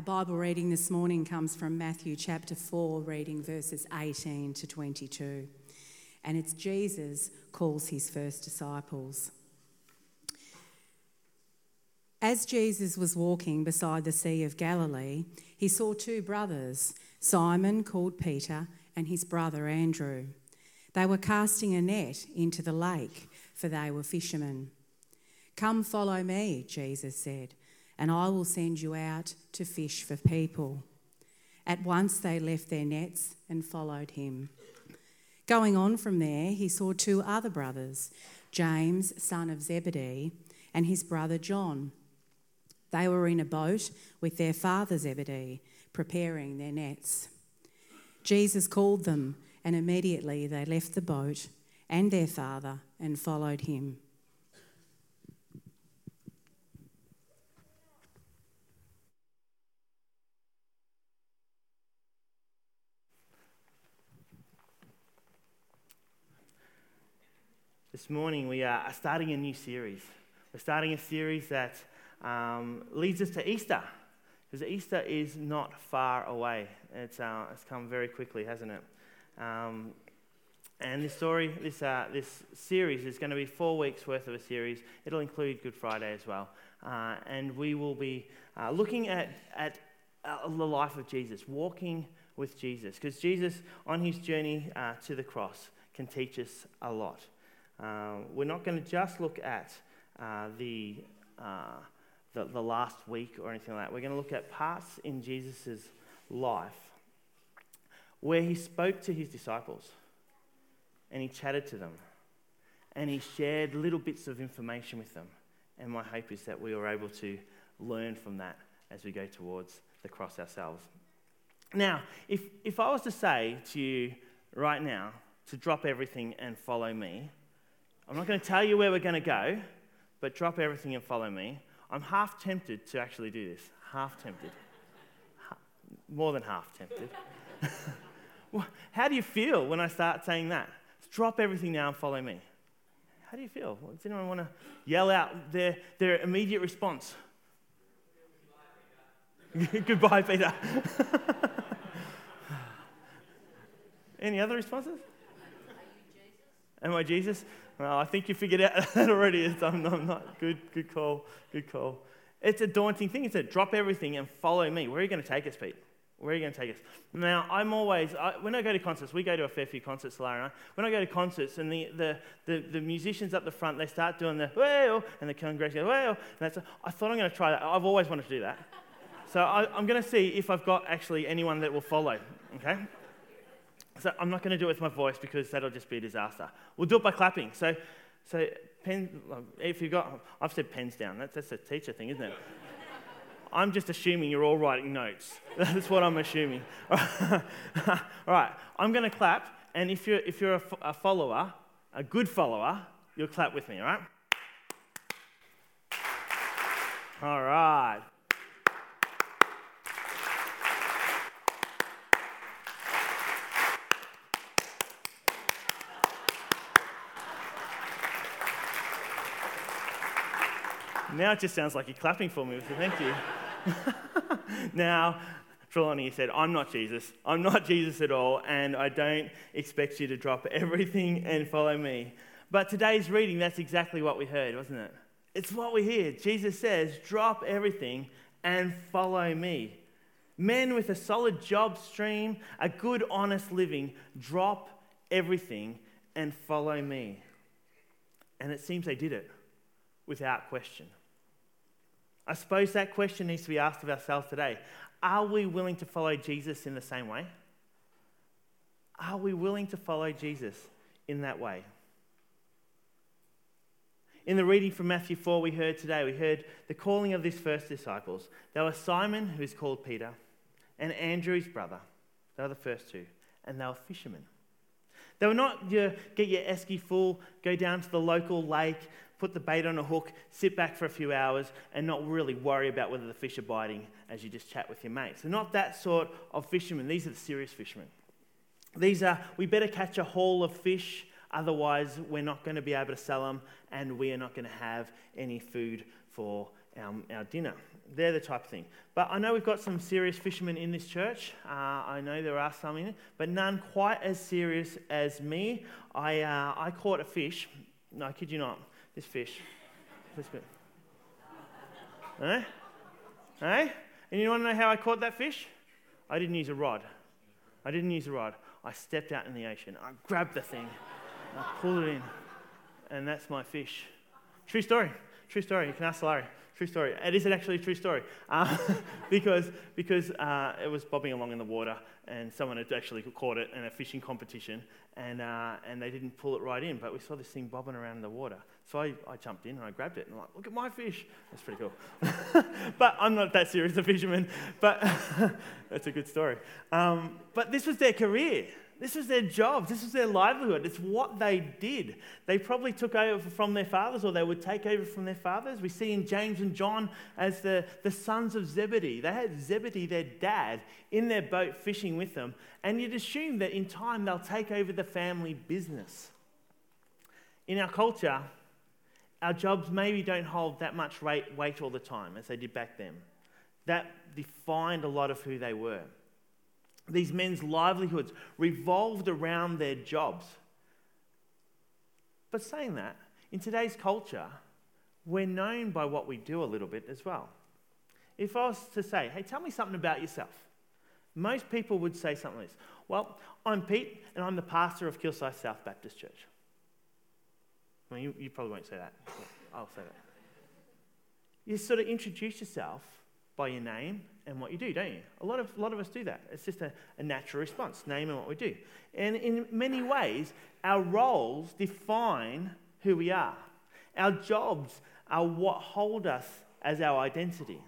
Our Bible reading this morning comes from Matthew chapter 4, reading verses 18 to 22. And it's Jesus calls his first disciples. As Jesus was walking beside the Sea of Galilee, he saw two brothers, Simon, called Peter, and his brother Andrew. They were casting a net into the lake, for they were fishermen. Come follow me, Jesus said and I will send you out to fish for people. At once they left their nets and followed him. Going on from there, he saw two other brothers, James, son of Zebedee, and his brother John. They were in a boat with their father Zebedee, preparing their nets. Jesus called them, and immediately they left the boat and their father and followed him. This morning we are starting a new series. We're starting a series that um, leads us to Easter, because Easter is not far away. It's, uh, it's come very quickly, hasn't it? Um, and this story, this, uh, this series is going to be four weeks worth of a series. It'll include Good Friday as well. Uh, and we will be uh, looking at, at uh, the life of Jesus, walking with Jesus, because Jesus, on his journey uh, to the cross, can teach us a lot. Um, we're not going to just look at uh, the, uh, the, the, last week or anything like that. We're going to look at parts in Jesus' life where he spoke to his disciples and he chatted to them and he shared little bits of information with them. And my hope is that we are able to learn from that as we go towards the cross ourselves. Now, if, if I was to say to you right now to drop everything and follow me, I'm not going to tell you where we're going to go, but drop everything and follow me. I'm half tempted to actually do this. Half tempted. More than half tempted. How do you feel when I start saying that? Drop everything now and follow me. How do you feel? Does anyone want to yell out their, their immediate response? Goodbye, Peter. Any other responses? Am I Jesus? Well, I think you figured out that already. Is I'm, I'm not good. Good call. Good call. It's a daunting thing. It's a drop everything and follow me. Where are you going to take us, Pete? Where are you going to take us? Now, I'm always, I, when I go to concerts, we go to a fair few concerts, Lara and I. When I go to concerts and the, the, the, the musicians up the front, they start doing the well, and the congregation goes, well, and that's, I thought I'm going to try that. I've always wanted to do that. So I, I'm going to see if I've got actually anyone that will follow, okay? So I'm not going to do it with my voice because that'll just be a disaster. We'll do it by clapping. So, so pen, if you've got, I've said pens down. That's, that's a teacher thing, isn't it? I'm just assuming you're all writing notes. That's what I'm assuming. all right, I'm going to clap, and if you're, if you're a, a follower, a good follower, you'll clap with me, all right? All right. Now it just sounds like you're clapping for me, so thank you. now, Trelawney said, I'm not Jesus. I'm not Jesus at all, and I don't expect you to drop everything and follow me. But today's reading, that's exactly what we heard, wasn't it? It's what we hear. Jesus says, drop everything and follow me. Men with a solid job stream, a good, honest living, drop everything and follow me. And it seems they did it without question. I suppose that question needs to be asked of ourselves today. Are we willing to follow Jesus in the same way? Are we willing to follow Jesus in that way? In the reading from Matthew 4 we heard today, we heard the calling of these first disciples. They were Simon, who is called Peter, and Andrew, his brother. They were the first two, and they were fishermen. They were not your, get your esky full, go down to the local lake, put the bait on a hook, sit back for a few hours, and not really worry about whether the fish are biting as you just chat with your mates. They're not that sort of fishermen. These are the serious fishermen. These are, we better catch a haul of fish, otherwise, we're not going to be able to sell them, and we are not going to have any food for our, our dinner. They're the type of thing. But I know we've got some serious fishermen in this church. Uh, I know there are some in it, but none quite as serious as me. I, uh, I caught a fish. No, I kid you not. This fish. This bit. Eh? Eh? And you want to know how I caught that fish? I didn't use a rod. I didn't use a rod. I stepped out in the ocean. I grabbed the thing. I pulled it in. And that's my fish. True story. True story. You can ask Larry. True story. It is actually a true story uh, because, because uh, it was bobbing along in the water and someone had actually caught it in a fishing competition and, uh, and they didn't pull it right in, but we saw this thing bobbing around in the water. So I, I jumped in and I grabbed it and I'm like, look at my fish. That's pretty cool. but I'm not that serious a fisherman, but that's a good story. Um, but this was their career. This was their job. This was their livelihood. It's what they did. They probably took over from their fathers, or they would take over from their fathers. We see in James and John as the, the sons of Zebedee. They had Zebedee, their dad, in their boat fishing with them. And you'd assume that in time they'll take over the family business. In our culture, our jobs maybe don't hold that much weight all the time as they did back then. That defined a lot of who they were these men's livelihoods revolved around their jobs. But saying that, in today's culture, we're known by what we do a little bit as well. If I was to say, hey, tell me something about yourself, most people would say something like this Well, I'm Pete, and I'm the pastor of Kilsyth South Baptist Church. Mean, you, you probably won't say that. I'll say that. You sort of introduce yourself by your name and what you do, don't you? A lot of, a lot of us do that. It's just a, a natural response, name and what we do. And in many ways, our roles define who we are. Our jobs are what hold us as our identity.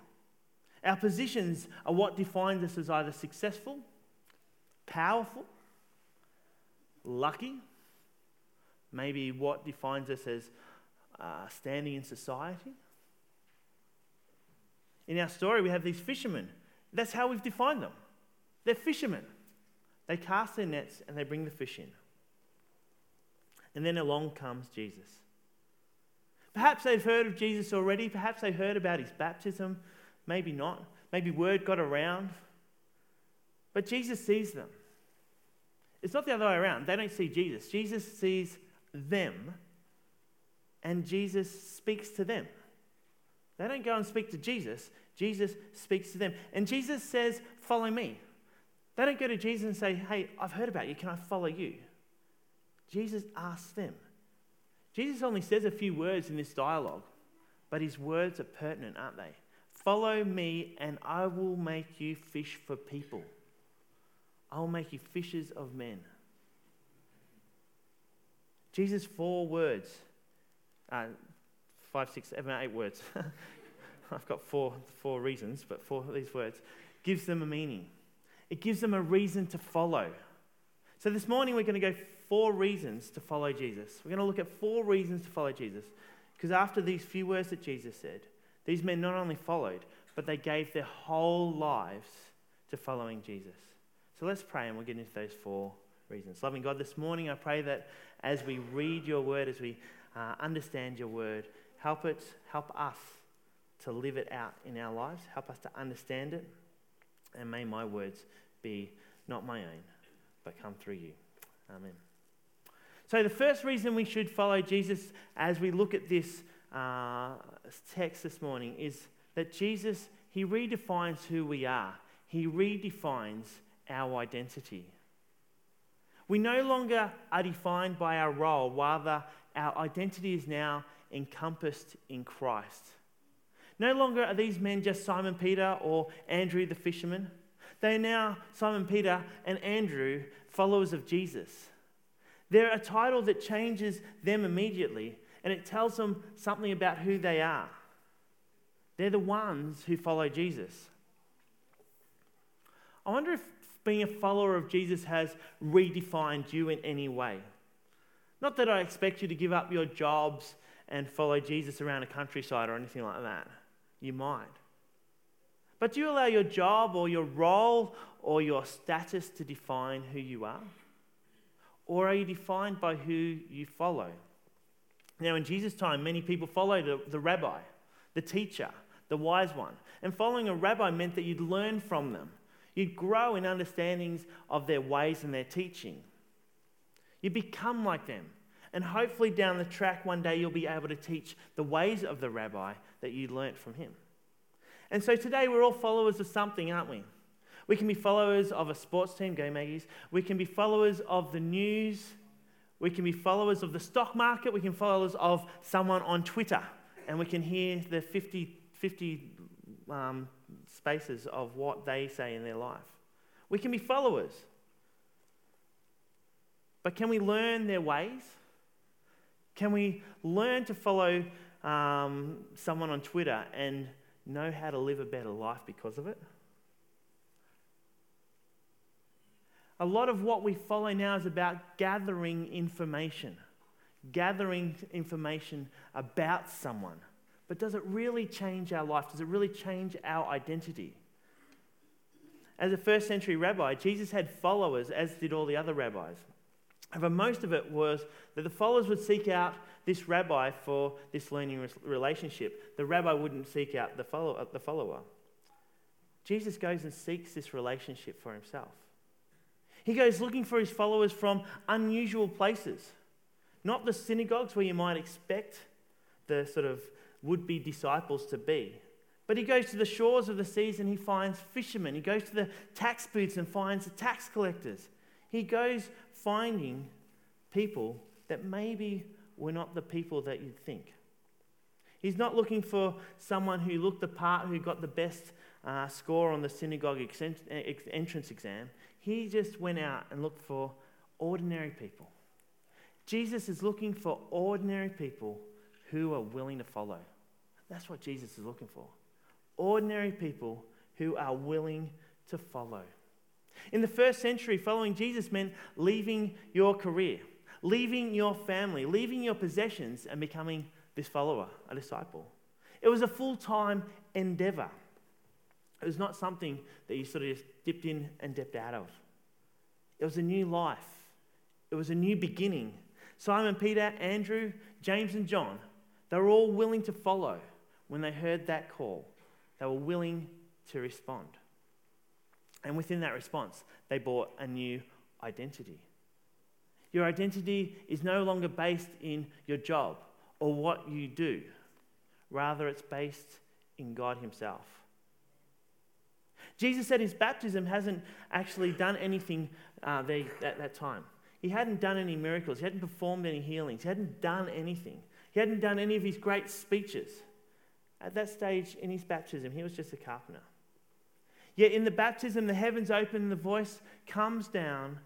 Our positions are what defines us as either successful, powerful, lucky, maybe what defines us as uh, standing in society. In our story, we have these fishermen. That's how we've defined them. They're fishermen. They cast their nets and they bring the fish in. And then along comes Jesus. Perhaps they've heard of Jesus already. Perhaps they heard about his baptism. Maybe not. Maybe word got around. But Jesus sees them. It's not the other way around. They don't see Jesus. Jesus sees them, and Jesus speaks to them. They don't go and speak to Jesus, Jesus speaks to them. And Jesus says, Follow me. They don't go to Jesus and say, Hey, I've heard about you. Can I follow you? Jesus asks them. Jesus only says a few words in this dialogue, but his words are pertinent, aren't they? Follow me, and I will make you fish for people. I will make you fishers of men. Jesus' four words, uh, five, six, seven, eight words. I've got four, four reasons, but four of these words gives them a meaning. It gives them a reason to follow. So this morning we're going to go four reasons to follow Jesus. We're going to look at four reasons to follow Jesus. Because after these few words that Jesus said, these men not only followed, but they gave their whole lives to following Jesus. So let's pray and we'll get into those four reasons. Loving God, this morning I pray that as we read your word, as we uh, understand your word, help it, help us to live it out in our lives. Help us to understand it. And may my words be not my own, but come through you. Amen. So, the first reason we should follow Jesus as we look at this uh, text this morning is that Jesus, he redefines who we are, he redefines our identity. We no longer are defined by our role, rather, our identity is now encompassed in Christ. No longer are these men just Simon Peter or Andrew the fisherman. They are now Simon Peter and Andrew, followers of Jesus. They're a title that changes them immediately and it tells them something about who they are. They're the ones who follow Jesus. I wonder if being a follower of Jesus has redefined you in any way. Not that I expect you to give up your jobs and follow Jesus around a countryside or anything like that you might. But do you allow your job or your role or your status to define who you are? Or are you defined by who you follow? Now, in Jesus' time, many people followed the, the rabbi, the teacher, the wise one. And following a rabbi meant that you'd learn from them. You'd grow in understandings of their ways and their teaching. You become like them. And hopefully, down the track, one day you'll be able to teach the ways of the rabbi that you learnt from him. And so today, we're all followers of something, aren't we? We can be followers of a sports team, Go Maggies. We can be followers of the news. We can be followers of the stock market. We can be followers of someone on Twitter. And we can hear the 50, 50 um, spaces of what they say in their life. We can be followers. But can we learn their ways? Can we learn to follow um, someone on Twitter and know how to live a better life because of it? A lot of what we follow now is about gathering information, gathering information about someone. But does it really change our life? Does it really change our identity? As a first century rabbi, Jesus had followers, as did all the other rabbis. However, most of it was that the followers would seek out this rabbi for this learning relationship. The rabbi wouldn't seek out the, follow, the follower. Jesus goes and seeks this relationship for himself. He goes looking for his followers from unusual places, not the synagogues where you might expect the sort of would be disciples to be. But he goes to the shores of the seas and he finds fishermen. He goes to the tax booths and finds the tax collectors. He goes finding people that maybe were not the people that you'd think. He's not looking for someone who looked the part, who got the best uh, score on the synagogue entrance exam. He just went out and looked for ordinary people. Jesus is looking for ordinary people who are willing to follow. That's what Jesus is looking for. Ordinary people who are willing to follow. In the first century, following Jesus meant leaving your career, leaving your family, leaving your possessions, and becoming this follower, a disciple. It was a full time endeavor. It was not something that you sort of just dipped in and dipped out of. It was a new life, it was a new beginning. Simon, Peter, Andrew, James, and John, they were all willing to follow when they heard that call. They were willing to respond. And within that response, they bought a new identity. Your identity is no longer based in your job or what you do, rather, it's based in God Himself. Jesus said his baptism hasn't actually done anything uh, there at that time. He hadn't done any miracles, he hadn't performed any healings, he hadn't done anything. He hadn't done any of his great speeches. At that stage in his baptism, he was just a carpenter. Yet in the baptism, the heavens open the voice comes down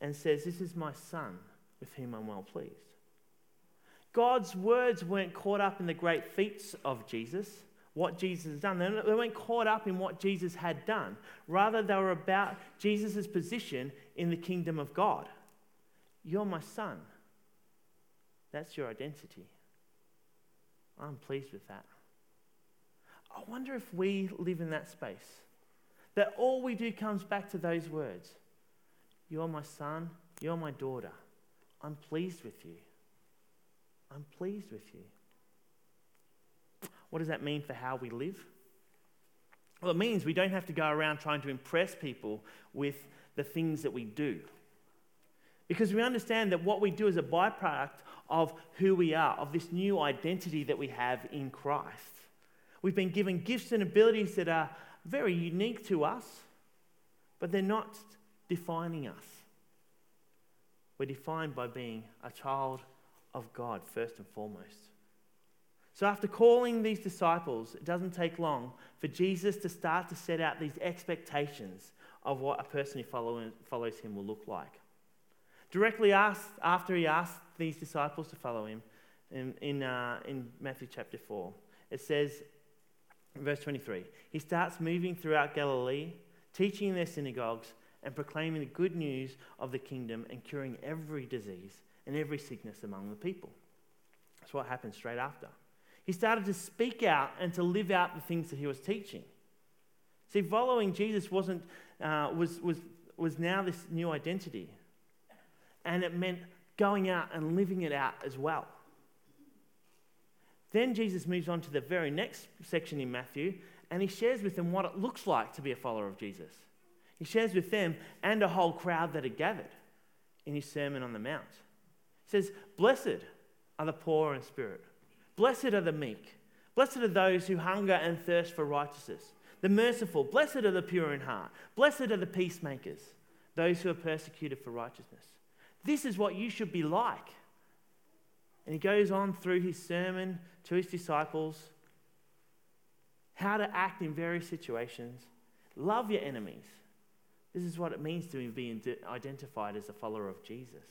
and says, This is my son with whom I'm well pleased. God's words weren't caught up in the great feats of Jesus, what Jesus has done. They weren't caught up in what Jesus had done. Rather, they were about Jesus' position in the kingdom of God. You're my son. That's your identity. I'm pleased with that. I wonder if we live in that space that all we do comes back to those words You're my son, you're my daughter. I'm pleased with you. I'm pleased with you. What does that mean for how we live? Well, it means we don't have to go around trying to impress people with the things that we do. Because we understand that what we do is a byproduct of who we are, of this new identity that we have in Christ. We've been given gifts and abilities that are very unique to us, but they're not defining us. We're defined by being a child of God, first and foremost. So, after calling these disciples, it doesn't take long for Jesus to start to set out these expectations of what a person who follows him will look like. Directly asked, after he asked these disciples to follow him in, in, uh, in Matthew chapter 4, it says, Verse 23 He starts moving throughout Galilee, teaching in their synagogues and proclaiming the good news of the kingdom and curing every disease and every sickness among the people. That's what happened straight after. He started to speak out and to live out the things that he was teaching. See, following Jesus wasn't, uh, was, was, was now this new identity. And it meant going out and living it out as well. Then Jesus moves on to the very next section in Matthew and he shares with them what it looks like to be a follower of Jesus. He shares with them and a whole crowd that had gathered in his Sermon on the Mount. He says, Blessed are the poor in spirit, blessed are the meek, blessed are those who hunger and thirst for righteousness, the merciful, blessed are the pure in heart, blessed are the peacemakers, those who are persecuted for righteousness. This is what you should be like. And he goes on through his sermon to his disciples how to act in various situations. Love your enemies. This is what it means to be identified as a follower of Jesus.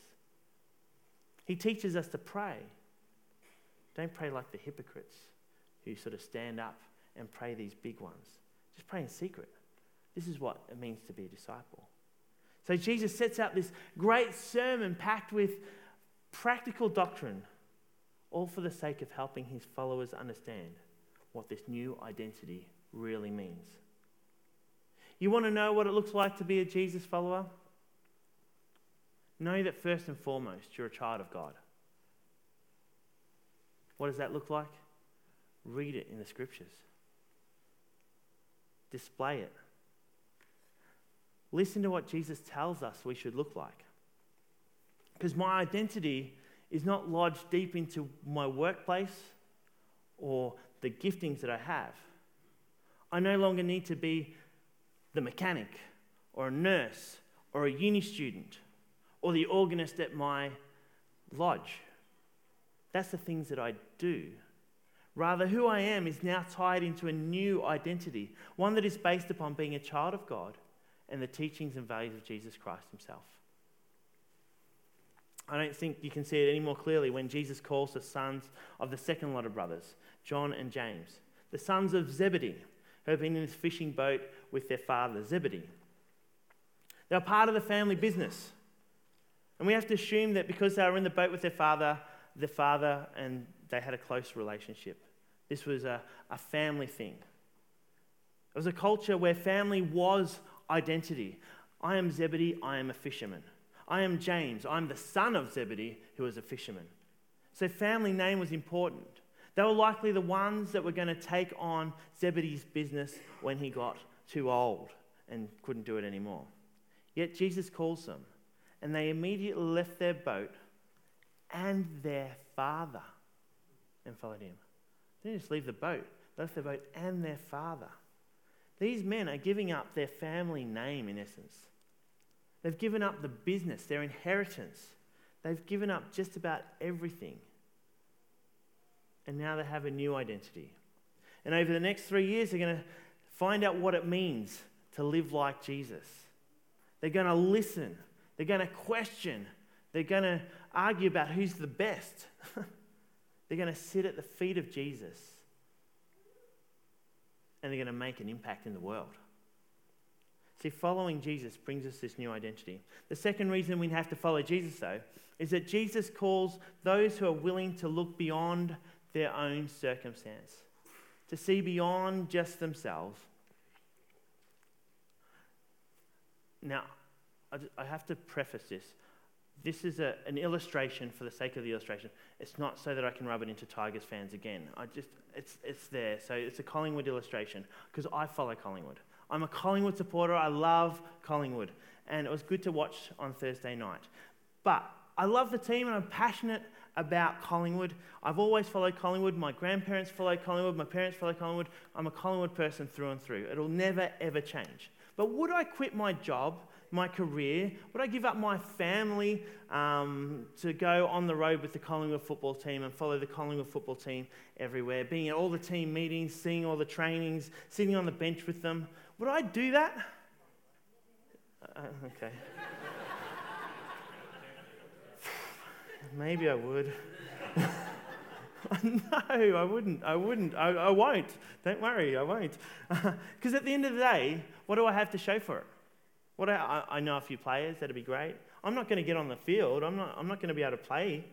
He teaches us to pray. Don't pray like the hypocrites who sort of stand up and pray these big ones. Just pray in secret. This is what it means to be a disciple. So Jesus sets out this great sermon packed with practical doctrine, all for the sake of helping his followers understand what this new identity really means. You want to know what it looks like to be a Jesus follower? Know that first and foremost, you're a child of God. What does that look like? Read it in the scriptures, display it. Listen to what Jesus tells us we should look like. Because my identity is not lodged deep into my workplace or the giftings that I have. I no longer need to be the mechanic or a nurse or a uni student or the organist at my lodge. That's the things that I do. Rather, who I am is now tied into a new identity, one that is based upon being a child of God and the teachings and values of Jesus Christ Himself. I don't think you can see it any more clearly when Jesus calls the sons of the second lot of brothers, John and James, the sons of Zebedee, who have been in this fishing boat with their father, Zebedee. They were part of the family business. And we have to assume that because they were in the boat with their father, the father and they had a close relationship. This was a, a family thing. It was a culture where family was identity. I am Zebedee, I am a fisherman. I am James, I'm the son of Zebedee, who was a fisherman. So, family name was important. They were likely the ones that were going to take on Zebedee's business when he got too old and couldn't do it anymore. Yet Jesus calls them and they immediately left their boat and their father and followed him. They didn't just leave the boat, they left their boat and their father. These men are giving up their family name, in essence. They've given up the business, their inheritance. They've given up just about everything. And now they have a new identity. And over the next three years, they're going to find out what it means to live like Jesus. They're going to listen they're going to question. They're going to argue about who's the best. they're going to sit at the feet of Jesus. And they're going to make an impact in the world. See, following Jesus brings us this new identity. The second reason we have to follow Jesus, though, is that Jesus calls those who are willing to look beyond their own circumstance, to see beyond just themselves. Now, I have to preface this. This is a, an illustration for the sake of the illustration. It's not so that I can rub it into Tigers fans again. I just, it's, it's there. So it's a Collingwood illustration because I follow Collingwood. I'm a Collingwood supporter. I love Collingwood. And it was good to watch on Thursday night. But I love the team and I'm passionate about Collingwood. I've always followed Collingwood. My grandparents followed Collingwood. My parents followed Collingwood. I'm a Collingwood person through and through. It'll never, ever change. But would I quit my job my career? Would I give up my family um, to go on the road with the Collingwood football team and follow the Collingwood football team everywhere, being at all the team meetings, seeing all the trainings, sitting on the bench with them? Would I do that? Uh, okay. Maybe I would. no, I wouldn't. I wouldn't. I, I won't. Don't worry, I won't. Because at the end of the day, what do I have to show for it? What I, I know a few players, that'd be great. I'm not going to get on the field, I'm not, I'm not going to be able to play.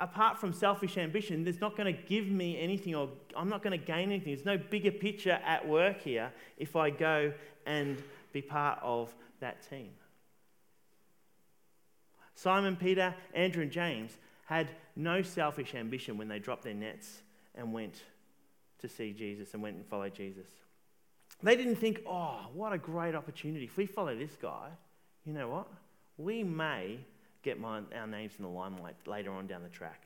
Apart from selfish ambition, there's not going to give me anything, or I'm not going to gain anything. There's no bigger picture at work here if I go and be part of that team. Simon, Peter, Andrew, and James had no selfish ambition when they dropped their nets and went to see Jesus and went and followed Jesus. They didn't think, oh, what a great opportunity. If we follow this guy, you know what? We may get my, our names in the limelight later on down the track.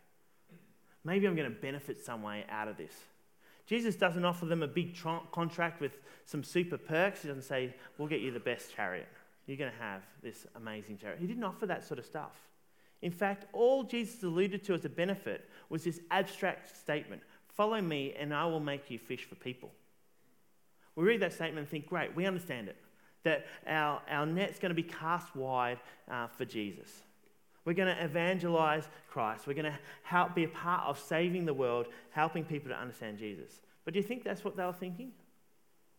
Maybe I'm going to benefit some way out of this. Jesus doesn't offer them a big contract with some super perks. He doesn't say, We'll get you the best chariot. You're going to have this amazing chariot. He didn't offer that sort of stuff. In fact, all Jesus alluded to as a benefit was this abstract statement Follow me, and I will make you fish for people. We read that statement and think, Great, we understand it. That our, our net's going to be cast wide uh, for Jesus. We're going to evangelize Christ. We're going to help be a part of saving the world, helping people to understand Jesus. But do you think that's what they were thinking?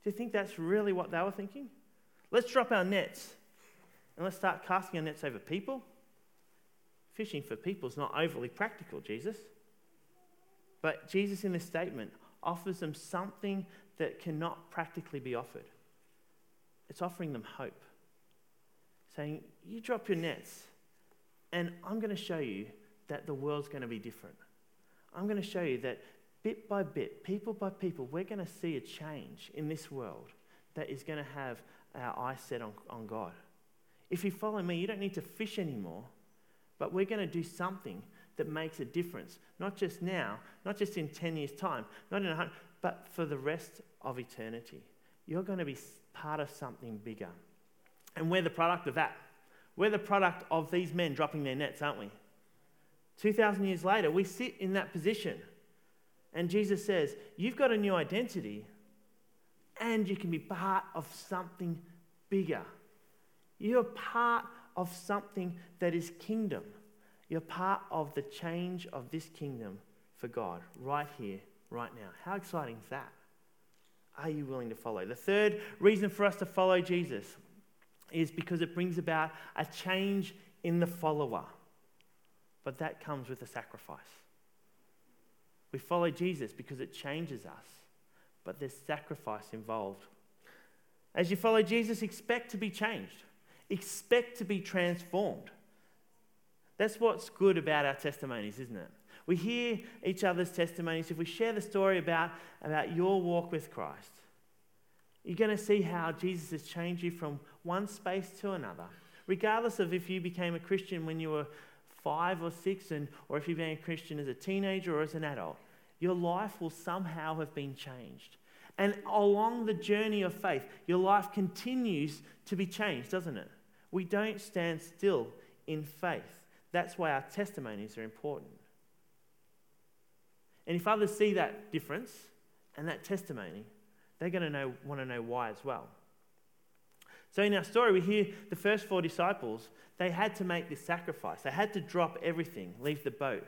Do you think that's really what they were thinking? Let's drop our nets and let's start casting our nets over people. Fishing for people is not overly practical, Jesus. But Jesus, in this statement, offers them something that cannot practically be offered. It's offering them hope, saying, You drop your nets and I'm going to show you that the world's going to be different. I'm going to show you that bit by bit, people by people, we're going to see a change in this world that is going to have our eyes set on, on God. If you follow me, you don't need to fish anymore, but we're going to do something that makes a difference, not just now, not just in 10 years' time, not in a hundred, but for the rest of eternity. You're going to be part of something bigger. And we're the product of that. We're the product of these men dropping their nets, aren't we? 2,000 years later, we sit in that position. And Jesus says, You've got a new identity, and you can be part of something bigger. You're part of something that is kingdom. You're part of the change of this kingdom for God right here, right now. How exciting is that? Are you willing to follow? The third reason for us to follow Jesus is because it brings about a change in the follower. But that comes with a sacrifice. We follow Jesus because it changes us, but there's sacrifice involved. As you follow Jesus, expect to be changed, expect to be transformed. That's what's good about our testimonies, isn't it? We hear each other's testimonies. If we share the story about, about your walk with Christ, you're going to see how Jesus has changed you from one space to another. Regardless of if you became a Christian when you were five or six, and, or if you became a Christian as a teenager or as an adult, your life will somehow have been changed. And along the journey of faith, your life continues to be changed, doesn't it? We don't stand still in faith. That's why our testimonies are important. And if others see that difference and that testimony, they're going to know, want to know why as well. So in our story, we hear the first four disciples, they had to make this sacrifice. They had to drop everything, leave the boat,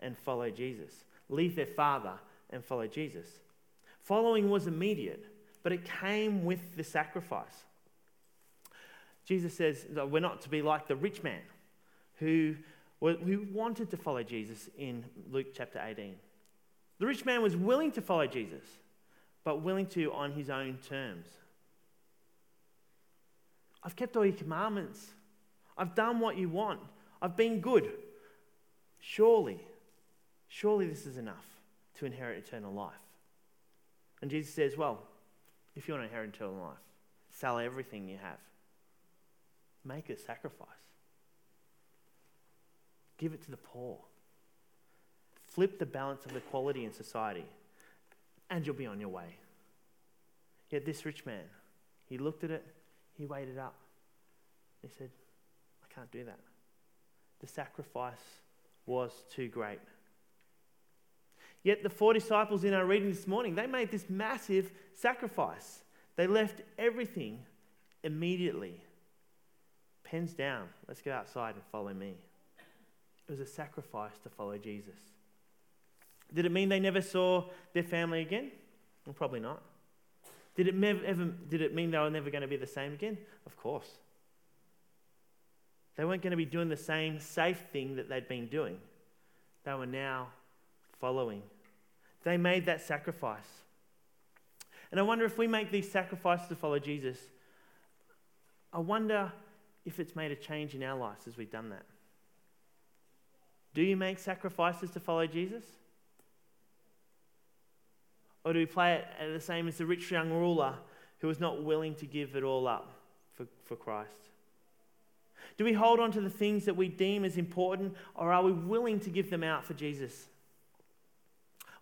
and follow Jesus, leave their father and follow Jesus. Following was immediate, but it came with the sacrifice. Jesus says we're not to be like the rich man who, who wanted to follow Jesus in Luke chapter 18. The rich man was willing to follow Jesus, but willing to on his own terms. I've kept all your commandments. I've done what you want. I've been good. Surely, surely this is enough to inherit eternal life. And Jesus says, Well, if you want to inherit eternal life, sell everything you have, make a sacrifice, give it to the poor, flip the balance of equality in society, and you'll be on your way. Yet this rich man, he looked at it he waited up. He said, I can't do that. The sacrifice was too great. Yet the four disciples in our reading this morning, they made this massive sacrifice. They left everything immediately. Pens down. Let's go outside and follow me. It was a sacrifice to follow Jesus. Did it mean they never saw their family again? Well, probably not. Did it, ever, did it mean they were never going to be the same again? Of course. They weren't going to be doing the same safe thing that they'd been doing. They were now following. They made that sacrifice. And I wonder if we make these sacrifices to follow Jesus, I wonder if it's made a change in our lives as we've done that. Do you make sacrifices to follow Jesus? Or do we play it the same as the rich young ruler who was not willing to give it all up for, for Christ? Do we hold on to the things that we deem as important, or are we willing to give them out for Jesus?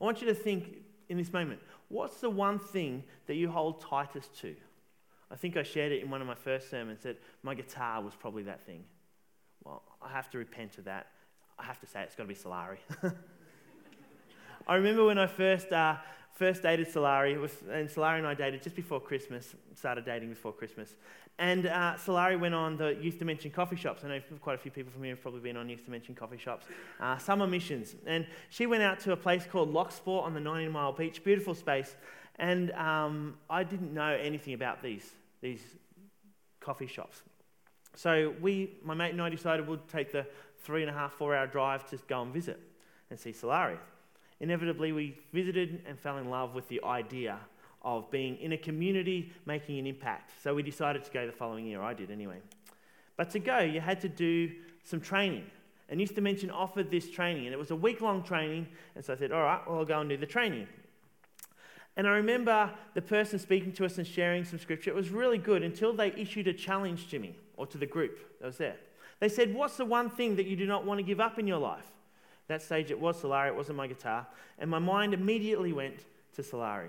I want you to think in this moment what's the one thing that you hold tightest to? I think I shared it in one of my first sermons that my guitar was probably that thing. Well, I have to repent of that. I have to say it's got to be Solari. I remember when I first, uh, first dated Solari, was, and Solari and I dated just before Christmas, started dating before Christmas. And uh, Solari went on the Youth Dimension coffee shops. I know quite a few people from here have probably been on Youth Dimension coffee shops. Uh, summer missions. And she went out to a place called Loch Sport on the 90 Mile Beach, beautiful space. And um, I didn't know anything about these, these coffee shops. So we, my mate and I decided we'd take the three and a half, four hour drive to go and visit and see Solari. Inevitably, we visited and fell in love with the idea of being in a community making an impact. So we decided to go the following year. I did anyway. But to go, you had to do some training. And Youth Dimension offered this training, and it was a week long training. And so I said, All right, well, I'll go and do the training. And I remember the person speaking to us and sharing some scripture. It was really good until they issued a challenge to me or to the group that was there. They said, What's the one thing that you do not want to give up in your life? That stage, it was Solari, it wasn't my guitar. And my mind immediately went to Solari.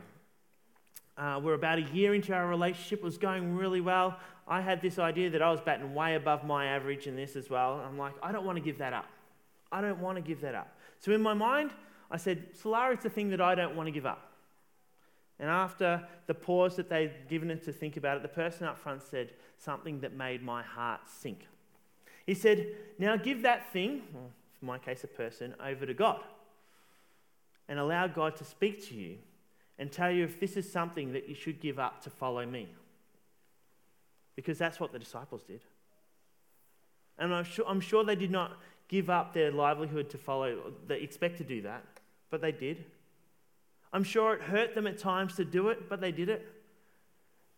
Uh, we're about a year into our relationship, it was going really well. I had this idea that I was batting way above my average in this as well. I'm like, I don't want to give that up. I don't want to give that up. So in my mind, I said, Solari is the thing that I don't want to give up. And after the pause that they'd given it to think about it, the person up front said something that made my heart sink. He said, Now give that thing, my case, a person, over to God and allow God to speak to you and tell you if this is something that you should give up to follow me. Because that's what the disciples did. And I'm sure, I'm sure they did not give up their livelihood to follow, they expect to do that, but they did. I'm sure it hurt them at times to do it, but they did it.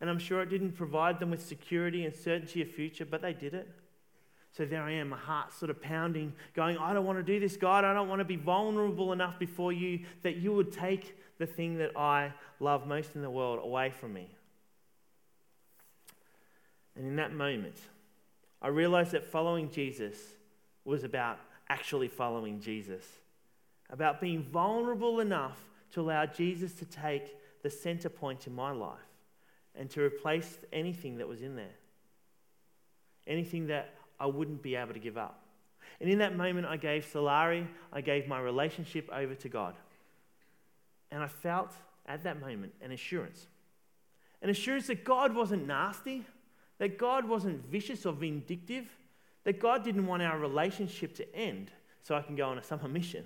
And I'm sure it didn't provide them with security and certainty of future, but they did it. So there I am, my heart sort of pounding, going, I don't want to do this, God. I don't want to be vulnerable enough before you that you would take the thing that I love most in the world away from me. And in that moment, I realized that following Jesus was about actually following Jesus, about being vulnerable enough to allow Jesus to take the center point in my life and to replace anything that was in there. Anything that I wouldn't be able to give up. And in that moment, I gave Solari, I gave my relationship over to God. And I felt at that moment an assurance an assurance that God wasn't nasty, that God wasn't vicious or vindictive, that God didn't want our relationship to end so I can go on a summer mission.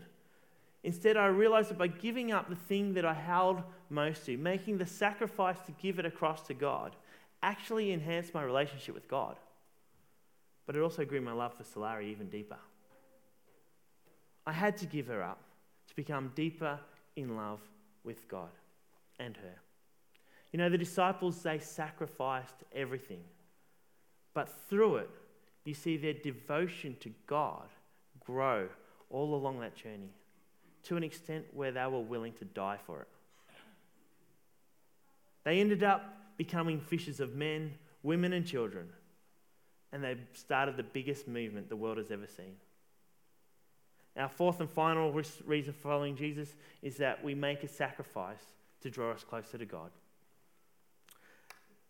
Instead, I realized that by giving up the thing that I held most to, making the sacrifice to give it across to God, actually enhanced my relationship with God. But it also grew my love for Solari even deeper. I had to give her up to become deeper in love with God and her. You know, the disciples, they sacrificed everything. But through it, you see their devotion to God grow all along that journey to an extent where they were willing to die for it. They ended up becoming fishers of men, women, and children, and they started the biggest movement the world has ever seen. Our fourth and final reason for following Jesus is that we make a sacrifice to draw us closer to God.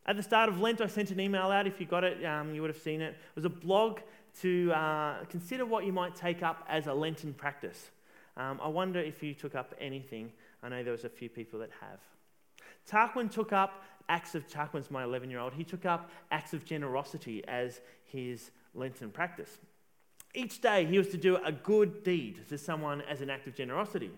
At the start of Lent, I sent an email out. If you got it, um, you would have seen it. It was a blog to uh, consider what you might take up as a Lenten practice. Um, I wonder if you took up anything. I know there was a few people that have. Tarquin took up acts of, Tarquin's my 11 year old, he took up acts of generosity as his Lenten practice. Each day he was to do a good deed to someone as an act of generosity.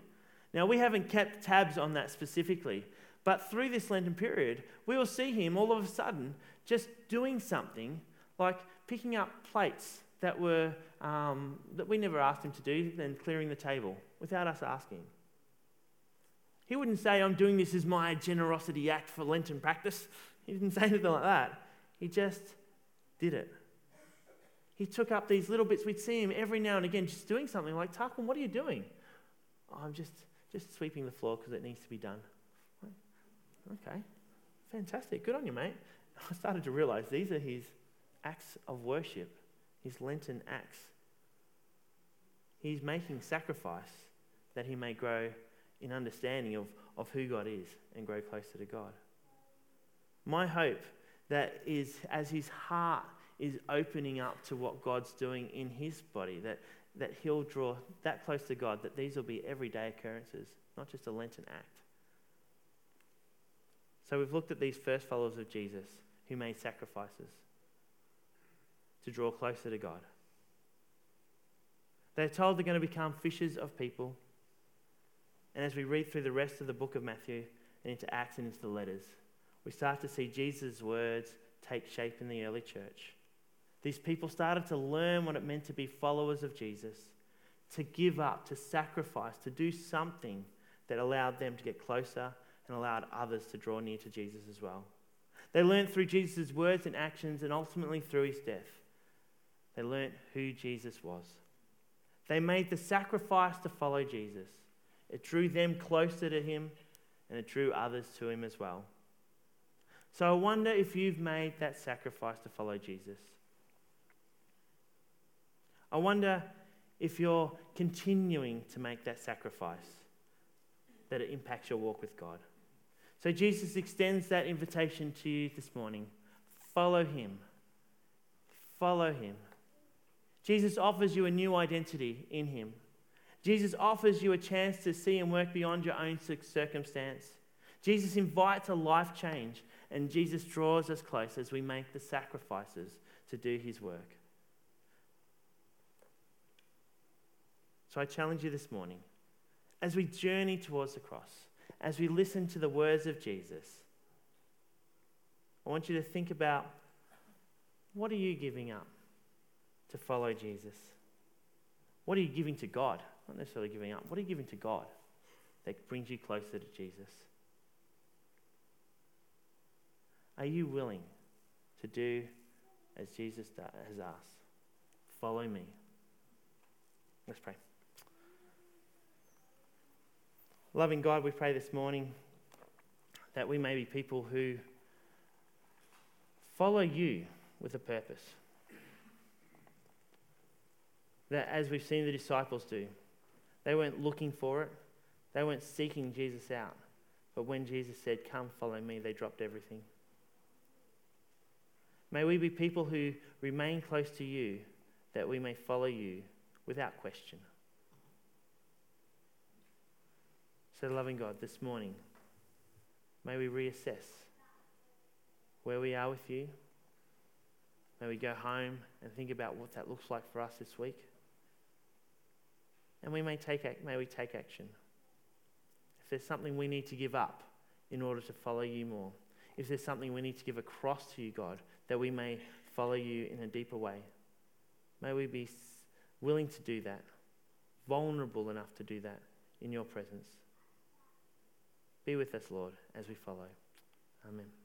Now, we haven't kept tabs on that specifically, but through this Lenten period, we will see him all of a sudden just doing something like picking up plates that were um, that we never asked him to do, then clearing the table without us asking. He wouldn't say, I'm doing this as my generosity act for Lenten practice. He didn't say anything like that. He just did it. He took up these little bits. We'd see him every now and again just doing something like, Tarquin, what are you doing? Oh, I'm just, just sweeping the floor because it needs to be done. Okay, fantastic. Good on you, mate. I started to realize these are his acts of worship, his Lenten acts. He's making sacrifice that he may grow in understanding of, of who God is and grow closer to God. My hope that is as his heart is opening up to what God's doing in his body, that, that he'll draw that close to God, that these will be everyday occurrences, not just a Lenten act. So we've looked at these first followers of Jesus who made sacrifices to draw closer to God. They're told they're going to become fishers of people. And as we read through the rest of the book of Matthew and into Acts and into the letters, we start to see Jesus' words take shape in the early church. These people started to learn what it meant to be followers of Jesus, to give up, to sacrifice, to do something that allowed them to get closer and allowed others to draw near to Jesus as well. They learned through Jesus' words and actions and ultimately through his death. They learned who Jesus was. They made the sacrifice to follow Jesus. It drew them closer to him and it drew others to him as well. So I wonder if you've made that sacrifice to follow Jesus. I wonder if you're continuing to make that sacrifice, that it impacts your walk with God. So Jesus extends that invitation to you this morning. Follow him. Follow him. Jesus offers you a new identity in him. Jesus offers you a chance to see and work beyond your own circumstance. Jesus invites a life change, and Jesus draws us close as we make the sacrifices to do his work. So I challenge you this morning as we journey towards the cross, as we listen to the words of Jesus, I want you to think about what are you giving up to follow Jesus? What are you giving to God? Not necessarily giving up. What are you giving to God that brings you closer to Jesus? Are you willing to do as Jesus has asked? Follow me. Let's pray. Loving God, we pray this morning that we may be people who follow you with a purpose. That as we've seen the disciples do, they weren't looking for it, they weren't seeking Jesus out. But when Jesus said, Come, follow me, they dropped everything. May we be people who remain close to you, that we may follow you without question. So, loving God, this morning, may we reassess where we are with you. May we go home and think about what that looks like for us this week. And we may, take, may we take action. If there's something we need to give up in order to follow you more, if there's something we need to give across to you, God, that we may follow you in a deeper way, may we be willing to do that, vulnerable enough to do that in your presence. Be with us, Lord, as we follow. Amen.